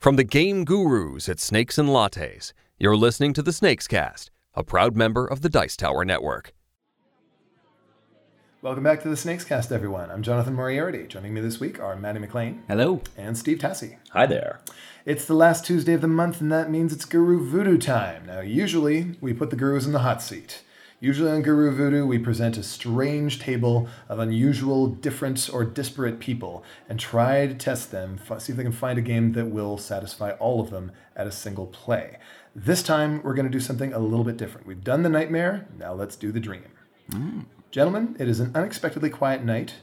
From the game gurus at Snakes and Lattes, you're listening to the Snakes Cast, a proud member of the Dice Tower Network. Welcome back to the Snakes Cast, everyone. I'm Jonathan Moriarty. Joining me this week are Maddie McLean Hello. and Steve Tassie. Hi there. It's the last Tuesday of the month, and that means it's Guru Voodoo time. Now, usually we put the gurus in the hot seat. Usually on Guru Voodoo, we present a strange table of unusual, different, or disparate people and try to test them, f- see if they can find a game that will satisfy all of them at a single play. This time, we're going to do something a little bit different. We've done the nightmare, now let's do the dream. Mm. Gentlemen, it is an unexpectedly quiet night.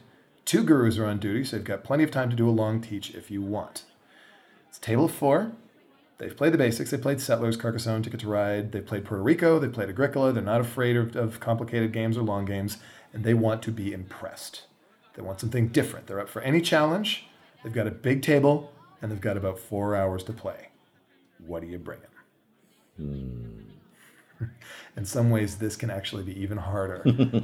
Two gurus are on duty, so you've got plenty of time to do a long teach if you want. It's table of four. They've played the basics. They played Settlers, Carcassonne, Ticket to Ride. They played Puerto Rico. They played Agricola. They're not afraid of, of complicated games or long games, and they want to be impressed. They want something different. They're up for any challenge. They've got a big table, and they've got about four hours to play. What do you bring them? In some ways, this can actually be even harder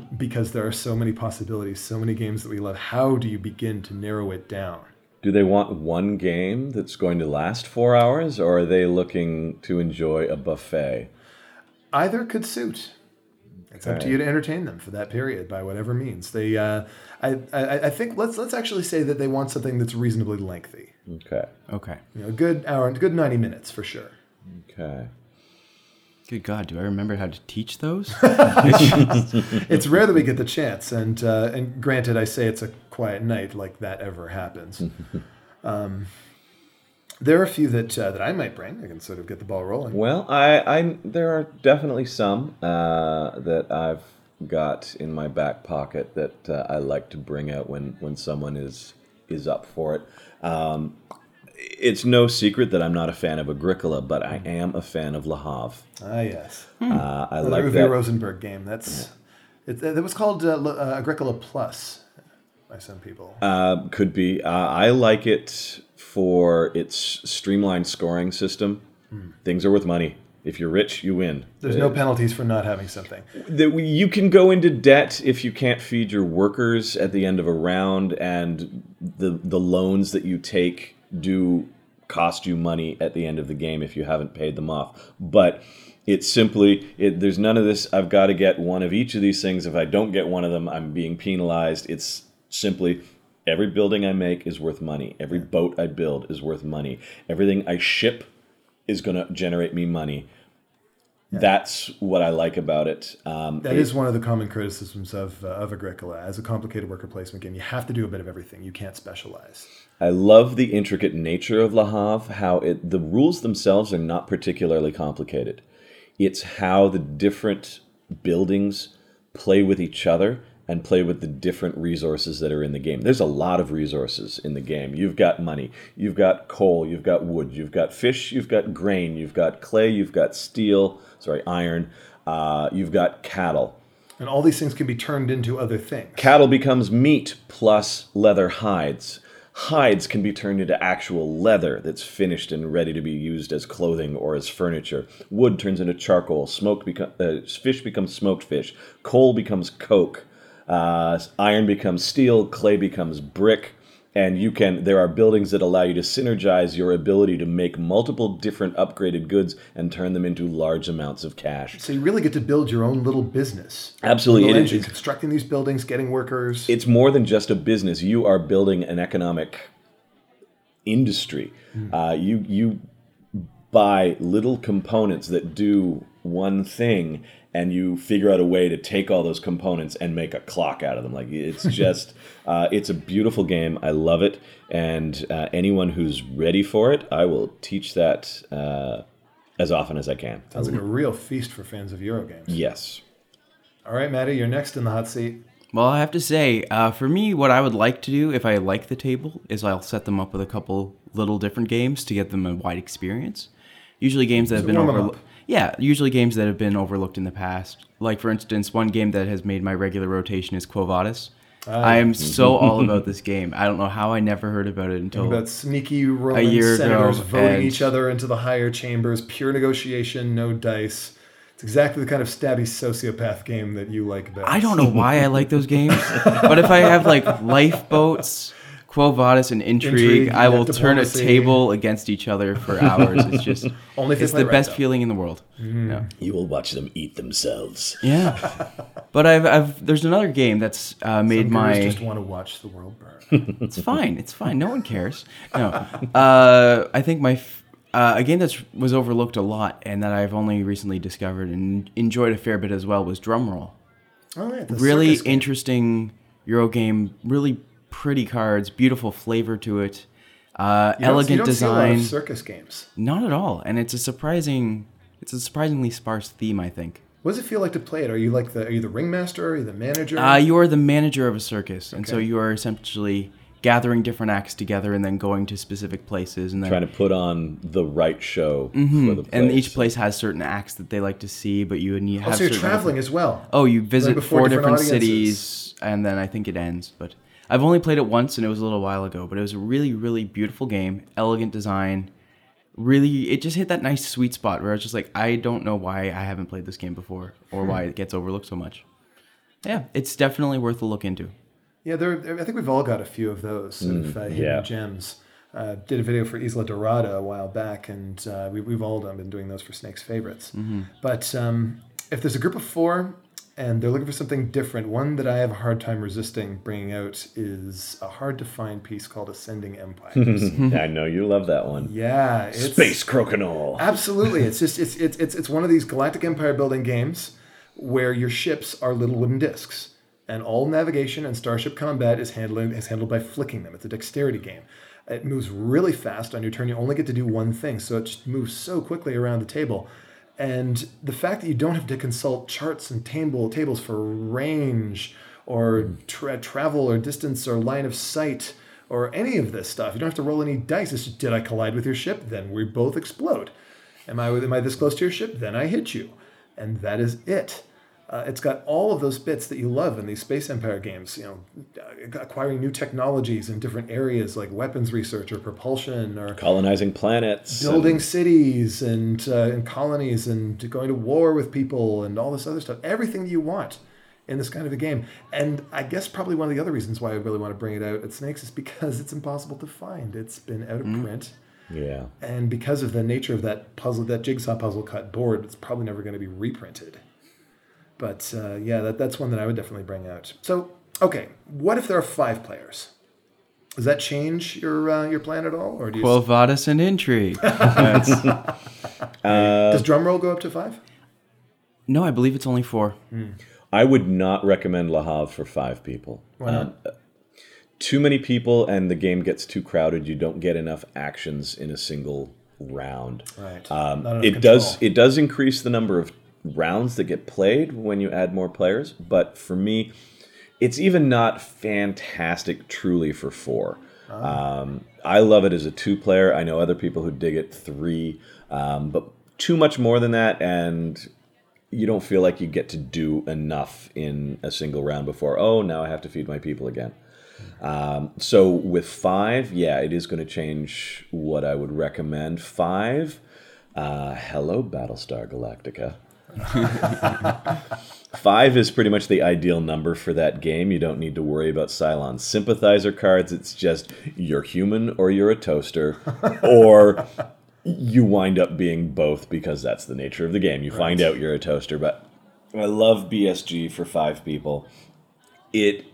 because there are so many possibilities, so many games that we love. How do you begin to narrow it down? Do they want one game that's going to last four hours, or are they looking to enjoy a buffet? Either could suit. It's up to you to entertain them for that period by whatever means. They, uh, I, I, I think let's let's actually say that they want something that's reasonably lengthy. Okay. Okay. You know, a good hour, a good ninety minutes for sure. Okay. Good God, do I remember how to teach those? It's rare that we get the chance, and uh, and granted, I say it's a quiet night, like that ever happens. um, there are a few that uh, that I might bring. I can sort of get the ball rolling. Well, I, I there are definitely some uh, that I've got in my back pocket that uh, I like to bring out when when someone is is up for it. Um, it's no secret that I'm not a fan of Agricola, but I am a fan of Le Havre. Ah, yes. Uh, I Well, like the Uwe that. Rosenberg game. That's it, it was called uh, L- uh, Agricola Plus by some people. Uh, could be. Uh, I like it for its streamlined scoring system. Things are worth money. If you're rich, you win. There's no penalties for not having something. you can go into debt if you can't feed your workers at the end of a round, and the the loans that you take do cost you money at the end of the game if you haven't paid them off. But it's simply it, there's none of this. I've got to get one of each of these things. If I don't get one of them, I'm being penalized. It's simply every building I make is worth money. Every boat I build is worth money. Everything I ship is going to generate me money. That's what I like about it. Um, That is one of the common criticisms of uh, of Agricola as a complicated worker placement game. You have to do a bit of everything. You can't specialize. I love the intricate nature of Le Havre, how it the rules themselves are not particularly complicated. It's how the different buildings play with each other and play with the different resources that are in the game. There's a lot of resources in the game. You've got money, you've got coal, you've got wood, you've got fish, you've got grain, you've got clay, you've got steel, sorry, iron, uh, you've got cattle. And all these things can be turned into other things. Cattle becomes meat plus leather hides. Hides can be turned into actual leather that's finished and ready to be used as clothing or as furniture. Wood turns into charcoal. Smoke become, uh, fish becomes smoked fish. Coal becomes coke. Uh, iron becomes steel. Clay becomes brick. And you can. There are buildings that allow you to synergize your ability to make multiple different upgraded goods and turn them into large amounts of cash. So you really get to build your own little business. Absolutely, Little it engine, is- constructing these buildings, getting workers. it's more than just a business. You are building an economic industry. Uh, you you buy little components that do one thing, and you figure out a way to take all those components and make a clock out of them. Like it's just, uh, it's a beautiful game. I love it, and uh, anyone who's ready for it, I will teach that uh, as often as I can. Sounds like a real feast for fans of Eurogames. Yes. All right, Maddie, you're next in the hot seat. well, I have to say, uh, for me, what I would like to do if I like the table is I'll set them up with a couple little different games to get them a wide experience. Usually games that have been warm 'em overlooked. up. Yeah, usually games that have been overlooked in the past. Like for instance, one game that has made my regular rotation is Quo Vadis. Oh. I am so all about this game. I don't know how I never heard about it until About sneaky Roman year senators ago, voting each other into the higher chambers, pure negotiation, no dice. It's exactly the kind of stabby sociopath game that you like best. I don't know why I like those games, but if I have like lifeboats, Quo Vadis and intrigue. Intrigue, I will turn a table against each other for hours. It's just only if it's the right, best though. feeling in the world. Yeah. You will watch them eat themselves. Yeah. but I've, I've there's another game that's uh, made Some gurus my just want to watch the world burn. It's fine. It's fine. No one cares. No. Uh, I think my f- uh, a game that was overlooked a lot and that I've only recently discovered and enjoyed a fair bit as well was Drumroll. Oh, yeah, Really circus game. interesting Euro game. Really pretty cards. Beautiful flavor to it. Uh, You don't- elegant you don't see a lot of design. circus games. Not at all. And it's a surprising. It's a surprisingly sparse theme. I think. What does it feel like to play it? Are you like the are you the ringmaster? Are you the manager? Uh, you are the manager of a circus, and so you are essentially gathering different acts together and then going to specific places and then Trying to put on the right show for the place. and each place has certain acts that they like to see, but you and you have so you're certain traveling as well. Oh, you visit before four different different, cities, and then I think it ends. But I've only played it once, and it was a little while ago. But it was a really, really beautiful game, elegant design. Really, it just hit that nice sweet spot where I was just like, I don't know why I haven't played this game before, or why it gets overlooked so much. Yeah, it's definitely worth a look into. Yeah, there. I think we've all got a few of those sort of uh, hidden yeah. gems. Uh, did a video for Isla Dorada a while back, and uh, we, we've all done been doing those for Snake's favorites. But um, if there's a group of four and they're looking for something different, one that I have a hard time resisting bringing out is a hard to find piece called Ascending Empires. I know you love that one. yeah, it's, Space Crokinole. Absolutely, it's just it's it's it's it's one of these galactic empire building games where your ships are little wooden discs, and all navigation and starship combat is handling is handled by flicking them. It's a dexterity game. It moves really fast. On your turn, you only get to do one thing, so it just moves so quickly around the table. And the fact that you don't have to consult charts and table tables for range or hmm. tra- travel or distance or line of sight or any of this stuff. You don't have to roll any dice. It's just, did I collide with your ship? Then we both explode. Am I am I this close to your ship? Then I hit you, and that is it. Uh, it's got all of those bits that you love in these space empire games. You know, uh, acquiring new technologies in different areas like weapons research or propulsion or Colonizing planets. building and- cities and, uh, and colonies and going to war with people and all this other stuff. Everything that you want in this kind of a game. And I guess probably one of the other reasons why I really want to bring it out at Snakes is because it's impossible to find. It's been out of print. yeah. And because of the nature of that puzzle, that jigsaw puzzle cut board, it's probably never going to be reprinted. But uh, yeah, that, that's one that I would definitely bring out. So, okay, what if there are five players? Does that change your uh, your plan at all, or do you? Quo Vadis and intrigue. That's- does drum roll go up to five? no, I believe it's only four. I would not recommend Le Havre for five people. Why not? Um, too many people and the game gets too crowded. You don't get enough actions in a single round. Right. Um, Not enough it does it does increase the number of rounds that get played when you add more players, but for me, it's even not fantastic truly for four. Ah. Um, I love it as a two player. I know other people who dig it three, um, but too much more than that, and you don't feel like you get to do enough in a single round before. Oh, now I have to feed my people again. Um, so with five, yeah, it is going to change what I would recommend. Five, uh, hello, Battlestar Galactica. Five is pretty much the ideal number for that game. You don't need to worry about Cylon sympathizer cards. It's just you're human or you're a toaster, or you wind up being both because that's the nature of the game. You find out you're a toaster. But I love BSG for five people. It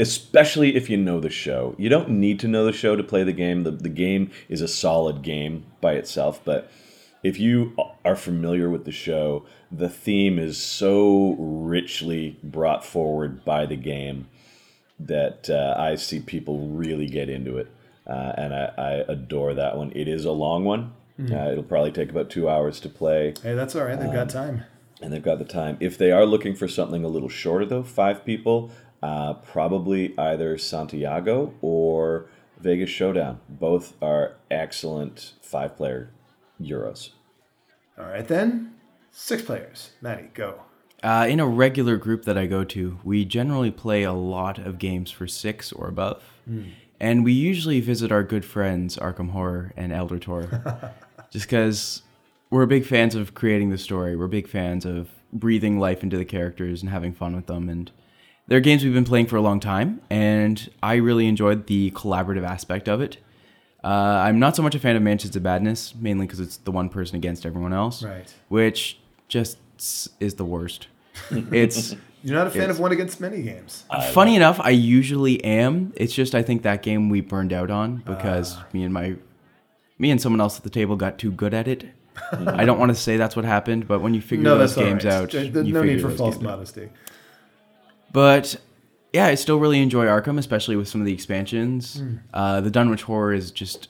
especially if you know the show. You don't need to know the show to play the game. The, the game is a solid game by itself, but if you are familiar with the show, the theme is so richly brought forward by the game that uh, I see people really get into it. Uh, and I, I adore that one. It is a long one. Uh, it'll probably take about two hours to play Hey, that's all right. They've Um, got time. and they've got the time. If they are looking for something a little shorter, though, five people, uh, probably either Santiago or Vegas Showdown. Both are excellent five-player Euros. All right then, six players. Maddie, go. Uh, in a regular group that I go to, we generally play a lot of games for six or above. And we usually visit our good friends Arkham Horror and Elder Tor. just because we're big fans of creating the story. We're big fans of breathing life into the characters and having fun with them. And they're games we've been playing for a long time, and I really enjoyed the collaborative aspect of it. Uh, I'm not so much a fan of Mansions of Badness, mainly because it's the one person against everyone else, Right. which just is the worst. It's You're not a fan of one against many games. funny enough. I usually am. It's just I think that game we burned out on because Ah. me and my me and someone else at the table got too good at it. I don't want to say that's what happened, but when you figure no, those games right. out, There- you there's no need for false games out. modesty. But yeah, I still really enjoy Arkham, especially with some of the expansions. Hmm. Uh, the Dunwich Horror is just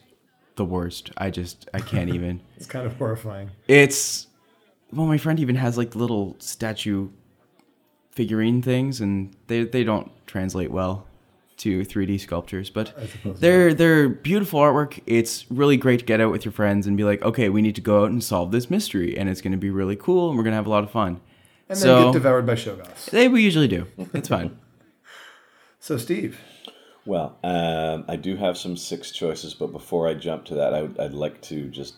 the worst. I just I can't even. It's kind of horrifying. It's well, my friend even has like little statue figurine things, and they they don't translate well to 3D sculptures, but they're they're beautiful artwork. It's really great to get out with your friends and be like, okay, we need to go out and solve this mystery, and it's going to be really cool, and we're going to have a lot of fun. And then get devoured by Shoggoths. they we usually do. It's fine. So, Steve, Well, um, I do have some six choices, but before I jump to that, I would, I'd like to just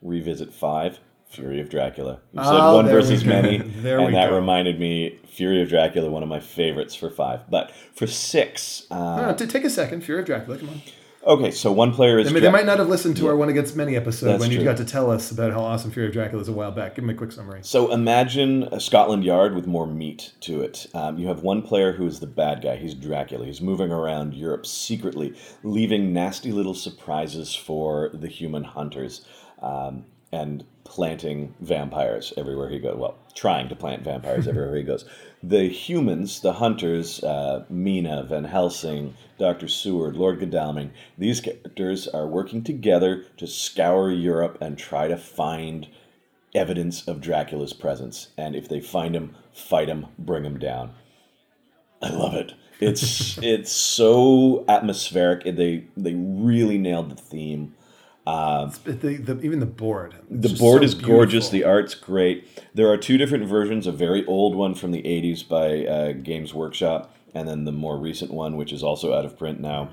revisit five. Fury of Dracula. You said Oh, one versus many, and that go. reminded me Fury of Dracula, one of my favorites for five. But for six, uh, no, no, to take a second, Fury of Dracula, come on. Okay, so one player is They, may- they might not have listened to our One Against Many episode That's when you true. got to tell us about how awesome Fury of Dracula is a while back. Give me a quick summary. So imagine a Scotland Yard with more meat to it. Um, you have one player who is the bad guy. He's Dracula. He's moving around Europe secretly, leaving nasty little surprises for the human hunters, um, and planting vampires everywhere he goes. Well, trying to plant vampires everywhere he goes. The humans, the hunters, uh, Mina, Van Helsing, Dr. Seward, Lord Godalming, these characters are working together to scour Europe and try to find evidence of Dracula's presence. And if they find him, fight him, bring him down. I love it. It's it's so atmospheric. They they really nailed the theme. But the, the, even the board. The board so is gorgeous. The art's great. There are two different versions: a very old one from the '80s by uh, Games Workshop, and then the more recent one, which is also out of print now,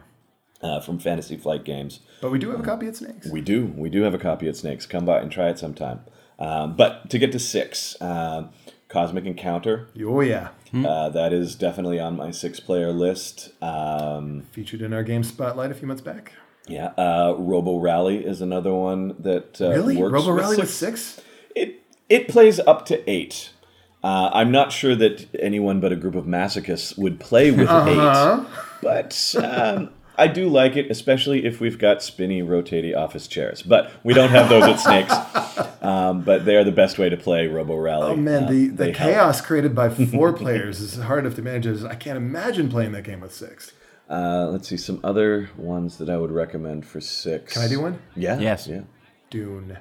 uh, from Fantasy Flight Games. But we do have a copy at Snakes. We do. We do have a copy at Snakes. Come by and try it sometime. Um, but to get to six, um, Cosmic Encounter. Oh, yeah. Uh, that is definitely on my six-player list. Um, Featured in our game spotlight a few months back. Yeah, uh, Robo Rally is another one that uh, Really? works Robo Rally with six. It it plays up to eight. Uh, I'm not sure that anyone but a group of masochists would play with Uh-huh. eight, but um, I do like it, especially if we've got spinny, rotating office chairs. But we don't have those at Snakes. Um, but they are the best way to play Robo Rally. Oh man, Uh, the, the they help. chaos created by four players is hard enough to manage. I can't imagine playing that game with six. Uh, let's see some other ones that I would recommend for six. Can I do one? Yeah. Yes. Yeah. Dune.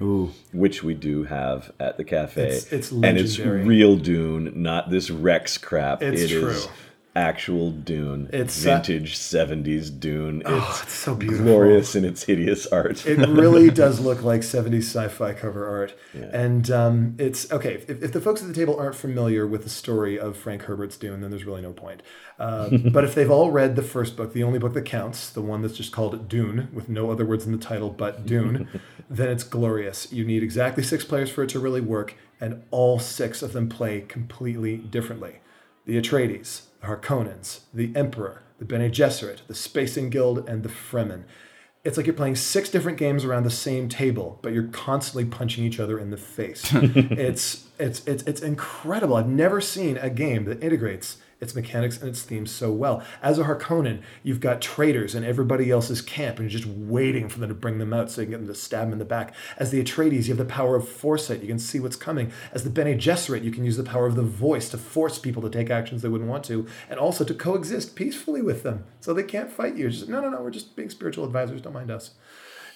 Ooh, Which we do have at the cafe. It's- it's and it's real Dune, not this Rex crap. It's It is true. Actual Dune. It's, uh, vintage '70s Dune. Oh, it's it's so beautiful. glorious in its hideous art. It really does look like 70s sci-fi cover art. And um, it's okay. If, if the folks at the table aren't familiar with the story of Frank Herbert's Dune, then there's really no point. Uh, but if they've all read the first book, the only book that counts, the one that's just called Dune, with no other words in the title but Dune, then it's glorious. You need exactly six players for it to really work, and all six of them play completely differently. The Atreides, the Harkonnens, the Emperor, the Bene Gesserit, the Spacing Guild, and the Fremen it's like you're playing six different games around the same table, but you're constantly punching each other in the face. it's it's it's it's incredible. I've never seen a game that integrates its mechanics and its themes so well. As a Harkonnen, you've got traitors in everybody else's camp, and you're just waiting for them to bring them out so you can get them to stab them in the back. As the Atreides, you have the power of foresight; you can see what's coming. As the Bene Gesserit, you can use the power of the voice to force people to take actions they wouldn't want to, and also to coexist peacefully with them, so they can't fight you. Just no, no, no. We're just being spiritual advisors. Don't mind us.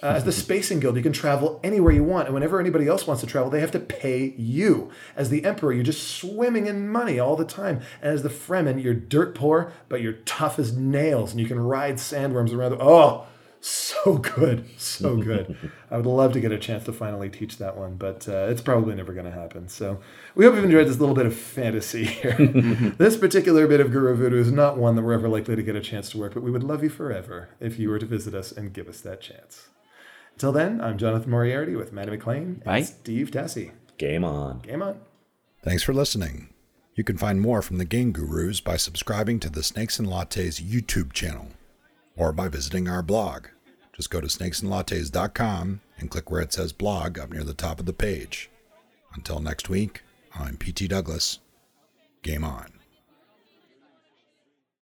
Uh, as the Spacing Guild, you can travel anywhere you want, and whenever anybody else wants to travel, they have to pay you. As the Emperor, you're just swimming in money all the time. And as the Fremen, you're dirt poor, but you're tough as nails, and you can ride sandworms around. The- oh, so good, so good. I would love to get a chance to finally teach that one, but uh, it's probably never going to happen. So we hope you've enjoyed this little bit of fantasy here. this particular bit of Guru Voodoo is not one that we're ever likely to get a chance to work, but we would love you forever if you were to visit us and give us that chance. Until then, I'm Jonathan Moriarty with Maddie McLean and Bye. Steve Tassie. Game on. Game on. Thanks for listening. You can find more from the Game Gurus by subscribing to the Snakes and Lattes YouTube channel or by visiting our blog. Just go to snakesandlattes.com and click where it says blog up near the top of the page. Until next week, I'm PT Douglas. Game on.